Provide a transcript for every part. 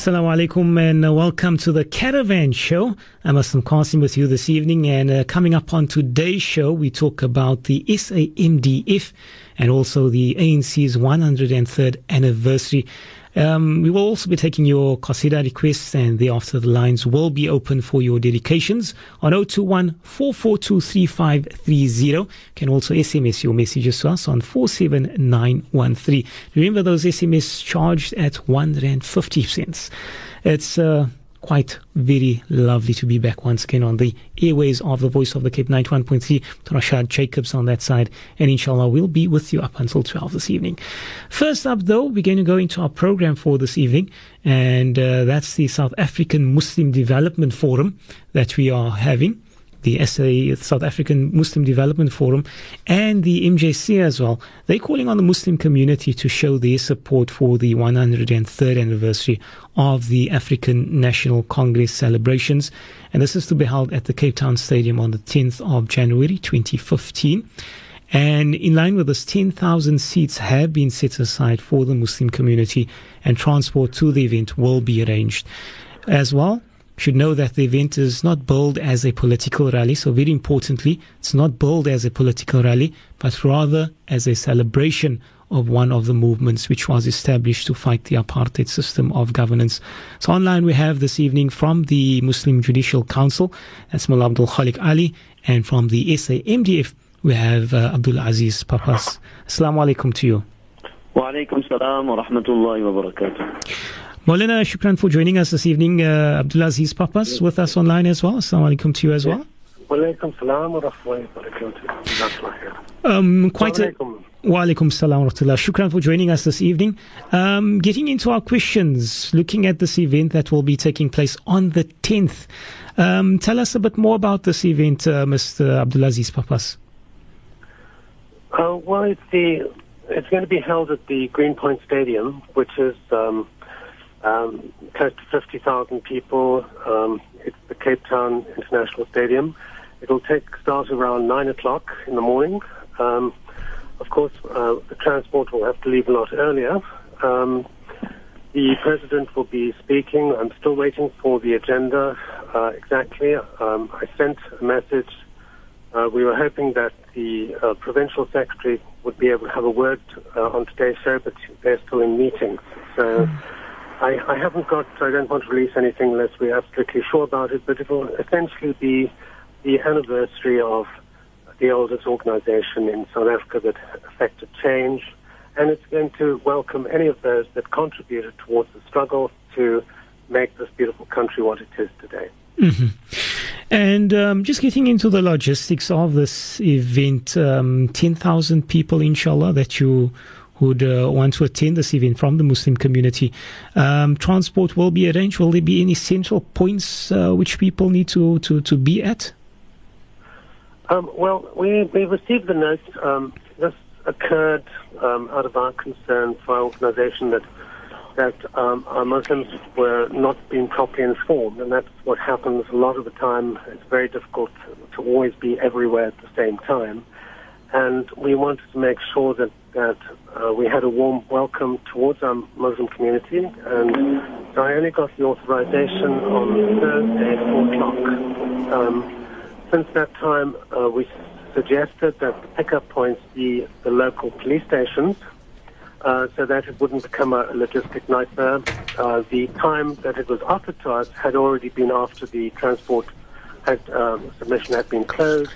Assalamu alaikum and uh, welcome to the Caravan Show. I'm Aslam Cassiem with you this evening and uh, coming up on today's show we talk about the SAMDF and also the ANC's 103rd anniversary. Um, we will also be taking your Qasida requests and thereafter the lines will be open for your dedications on 021 442 You can also SMS your messages to us on 47913. Remember those SMS charged at 1 Rand 50 cents. It's uh, quite very lovely to be back once again on the airways of the Voice of the Cape 91.3 Rashad Jacobs on that side. And inshallah, we'll be with you up until 12 this evening. First up, though, we're going to go into our program for this evening, and uh, that's the South African Muslim Development Forum that we are having the SA, South African Muslim Development Forum, and the MJC as well. They're calling on the Muslim community to show their support for the 103rd anniversary of the African National Congress celebrations. And this is to be held at the Cape Town Stadium on the 10th of January 2015. And in line with this, 10,000 seats have been set aside for the Muslim community, and transport to the event will be arranged. As well, should know that the event is not billed as a political rally. So, very importantly, it's not billed as a political rally, but rather as a celebration of one of the movements which was established to fight the apartheid system of governance. So, online we have this evening from the Muslim Judicial Council, that's Mullah Abdul Khaliq Allie, and from the SAMDF, we have uh, Abdul Aziz Papas. Assalamu alaikum to you. Wa alaikum salam wa rahmatullahi wa barakatuh. Moulana, shukran for joining us this evening. Uh, Abdul Aziz Papas with us online as well. Assalamu alaikum to you as well. Walaikum salam wa rahmatullahi. Um, quite a, Wa alaikum salam wa rahmatullah. Shukran for joining us this evening. Um, getting into our questions, looking at this event that will be taking place on the 10th. Um, tell us a bit more about this event, uh, Mr. Abdul Aziz Papas. Uh, well, it's, the, it's going to be held at the Greenpoint Stadium, which is um, um, close to 50,000 people. Um, it's the Cape Town International Stadium. It'll take start around 9 o'clock in the morning. Um, of course, uh, the transport will have to leave a lot earlier. Um, the president will be speaking. I'm still waiting for the agenda uh, exactly. Um, I sent a message. Uh, we were hoping that the uh, provincial secretary would be able to have a word uh, on today's show, but they're still in meetings. So. I, I haven't got, I don't want to release anything unless we're absolutely sure about it, but it will essentially be the anniversary of the oldest organization in South Africa that affected change, and it's going to welcome any of those that contributed towards the struggle to make this beautiful country what it is today. Mm-hmm. And um, just getting into the logistics of this event, um, 10,000 people, inshallah, that you would uh, want to attend this event from the Muslim community. Um, transport will be arranged. Will there be any central points uh, which people need to, to, to be at? Um, well, we, we received the note. Um, this occurred um, out of our concern for our organization that that um, our Muslims were not being properly informed, and that's what happens a lot of the time. It's very difficult to always be everywhere at the same time and we wanted to make sure that that uh, we had a warm welcome towards our Muslim community. And I only got the authorization on Thursday at four o'clock. Um, since that time, uh, we suggested that the pickup points be the local police stations. Uh, so that it wouldn't become a logistic nightmare. Uh, the time that it was offered to us had already been after the transport had, um, submission had been closed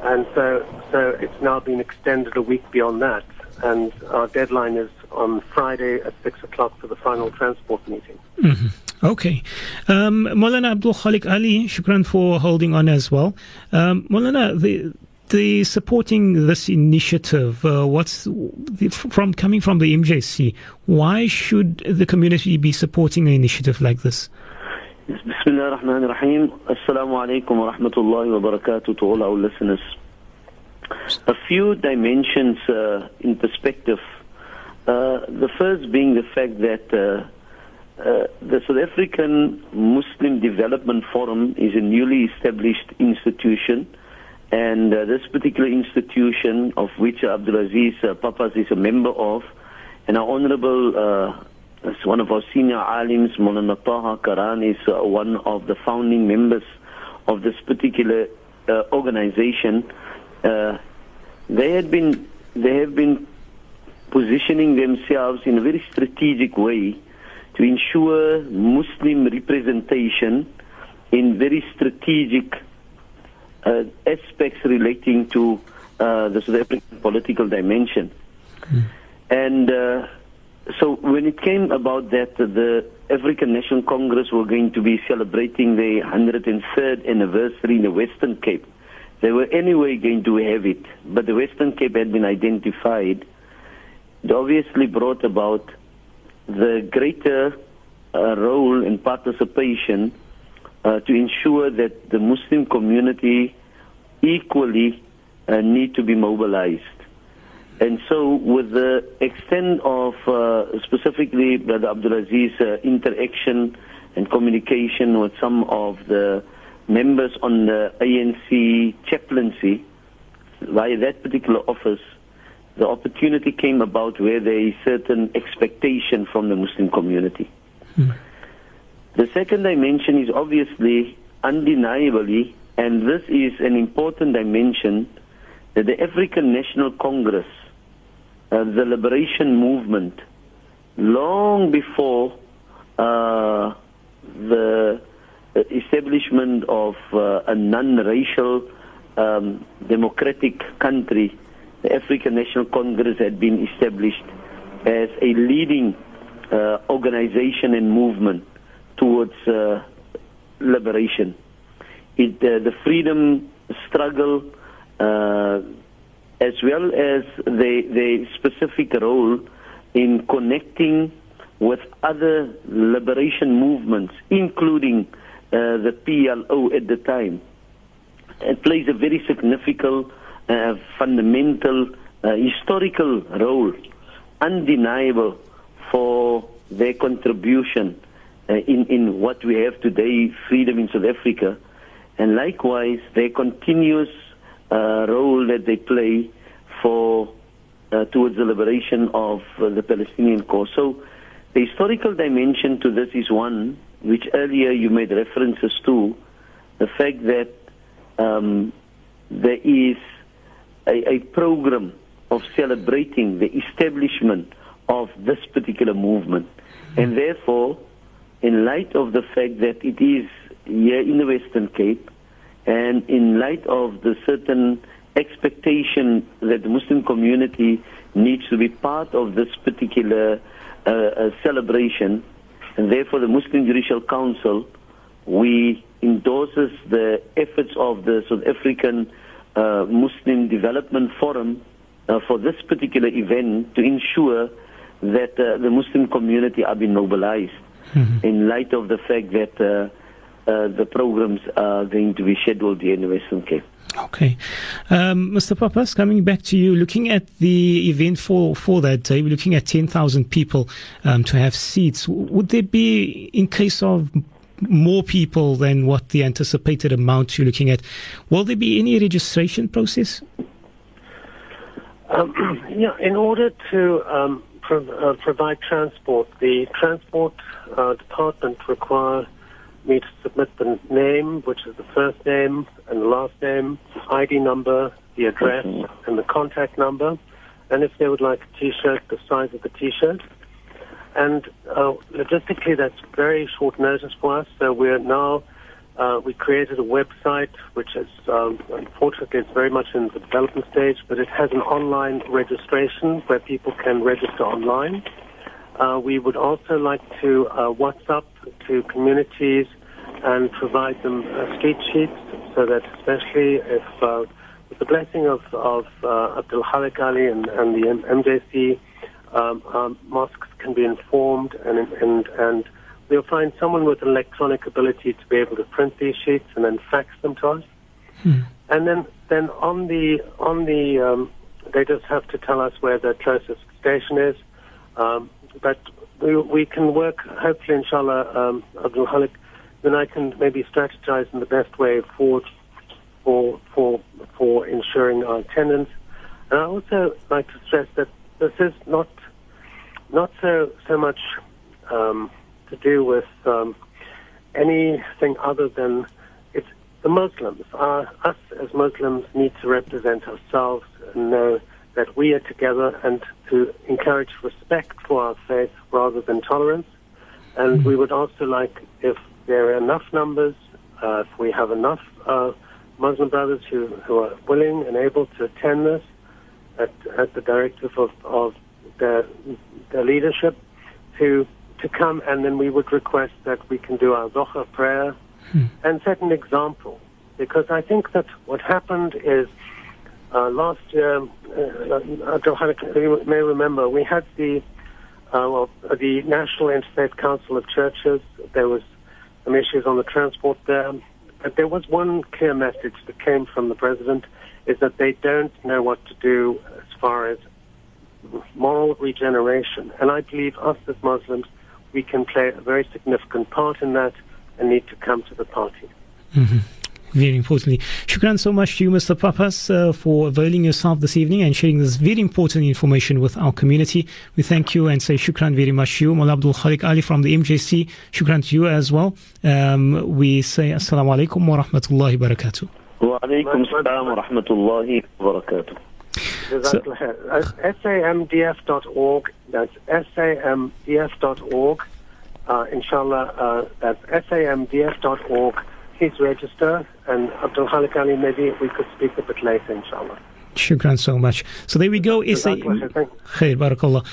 and so so it's now been extended a week beyond that and our deadline is on Friday at 6 o'clock for the final transport meeting. Mm-hmm. Okay. Um, Abdul Khaliq Allie, shukran for holding on as well. Um, the, the supporting this initiative, uh, what's the, from coming from the MJC, why should the community be supporting an initiative like this? Bismillah ar-Rahman ar-Rahim. Assalamu alaikum wa rahmatullahi wa barakatuh to all our listeners. A few dimensions uh, in perspective. Uh, the first being the fact that uh, uh the South African Muslim Development Forum is a newly established institution, and uh, this particular institution, of which Abdul Aziz uh, Papas is a member of, and our Honorable one of our senior alims, Molana Taha Karaan, is one of the founding members of this particular organization. Uh, they had been they have been positioning themselves in a very strategic way to ensure Muslim representation in very strategic uh, aspects relating to uh, the South African political dimension. Mm. And uh, so when it came about that the African National Congress were going to be celebrating their 103rd anniversary in the Western Cape, they were anyway going to have it, but the Western Cape had been identified. It obviously brought about the greater uh, role and participation uh, to ensure that the Muslim community equally uh, need to be mobilized. And so, with the extent of uh, specifically Brother Abdul Aziz's uh, interaction and communication with some of the members on the ANC chaplaincy, via that particular office, the opportunity came about where there is certain expectation from the Muslim community. Hmm. The second dimension is obviously, undeniably, and this is an important dimension, that the African National Congress uh, the liberation movement long before uh, the establishment of uh, a non-racial um, democratic country, the African National Congress had been established as a leading uh, organization and movement towards uh, liberation. It, uh, the freedom struggle as well as the, the specific role in connecting with other liberation movements, including uh, the PLO at the time. It plays a very significant, uh, fundamental, uh, historical role, undeniable for their contribution uh, in, in what we have today, freedom in South Africa, and likewise their continuous uh, role that they play for uh, towards the liberation of uh, the Palestinian cause. So the historical dimension to this is one which earlier you made references to, the fact that um, there is a, a program of celebrating the establishment of this particular movement. And therefore, in light of the fact that it is here in the Western Cape, and in light of the certain expectation that the Muslim community needs to be part of this particular uh, uh, celebration, and therefore the Muslim Judicial Council, we endorses the efforts of the South African uh, Muslim Development Forum uh, for this particular event to ensure that uh, the Muslim community are being mobilized mm-hmm. in light of the fact that uh, the programs are going to be scheduled here in the Western Cape. Okay. Um, Mr. Papas, coming back to you, looking at the event for, for that day, we're looking at 10,000 people um, to have seats. Would there be, in case of more people than what the anticipated amount you're looking at, will there be any registration process? Um, yeah, in order to um, pro- uh, provide transport, the transport uh, department require me to submit the name, which is the first name and the last name, ID number, the address, and the contact number, and if they would like a T-shirt, the size of the T-shirt. And uh, logistically, that's very short notice for us. So we're now uh, we created a website, which is um, unfortunately it's very much in the development stage, but it has an online registration where people can register online. Uh, we would also like to uh, WhatsApp to communities and provide them uh, street sheets so that especially if uh, with the blessing of, of uh, Abdul Khaliq Allie and, and the M- MJC, um, um, mosques can be informed and, and, and we'll find someone with electronic ability to be able to print these sheets and then fax them to us. Hmm. And then, then on the, on the, um, they just have to tell us where the closest station is. Um, but we, we can work, hopefully, inshallah, um, Abdul Khaliq, then I can maybe strategize in the best way forward for, for, for ensuring our attendance. And I also like to stress that this is not, not so, so much um, to do with um, anything other than it's the Muslims. Us as Muslims need to represent ourselves and know that we are together and to encourage respect for our faith rather than tolerance. And we would also like, if there are enough numbers, uh, if we have enough uh, Muslim brothers who, who are willing and able to attend this at, at the directive of, of their, their leadership, to to come, and then we would request that we can do our Zohar prayer hmm. and set an example. Because I think that what happened is uh, last year, uh, you may remember, we had the uh, well, the National Interfaith Council of Churches. There was some issues on the transport there, but there was one clear message that came from the president: is that they don't know what to do as far as moral regeneration. And I believe us as Muslims we can play a very significant part in that and need to come to the party. Mm-hmm. Very importantly. Shukran so much to you, Mr. Papas, uh, for availing yourself this evening and sharing this very important information with our community. We thank you and say shukran very much to you. Mullah Abdul Khaliq Allie from the MJC. Shukran to you as well. Um, we say assalamu alaikum wa rahmatullahi wa barakatuh. Wa alaikum assalam wa rahmatullahi wa barakatuh. So, samdf.org. That's samdf.org. Uh, inshallah, uh, that's samdf.org. Please register. And Abdul Khaliq Allie, maybe we could speak a bit later, inshallah. Shukran so much. So there we go. SA, Khair, barakallah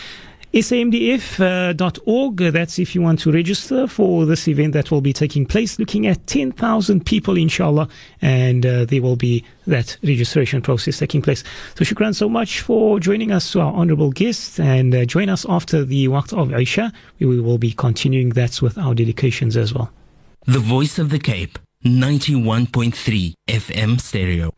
samdf.org. That's if you want to register for this event that will be taking place, looking at 10,000 people, inshallah, and uh, there will be that registration process taking place. So, shukran so much for joining us, our honorable guests, and uh, join us after the Waqt of Isha. We will be continuing that with our dedications as well. The Voice of the Cape, 91.3 FM stereo.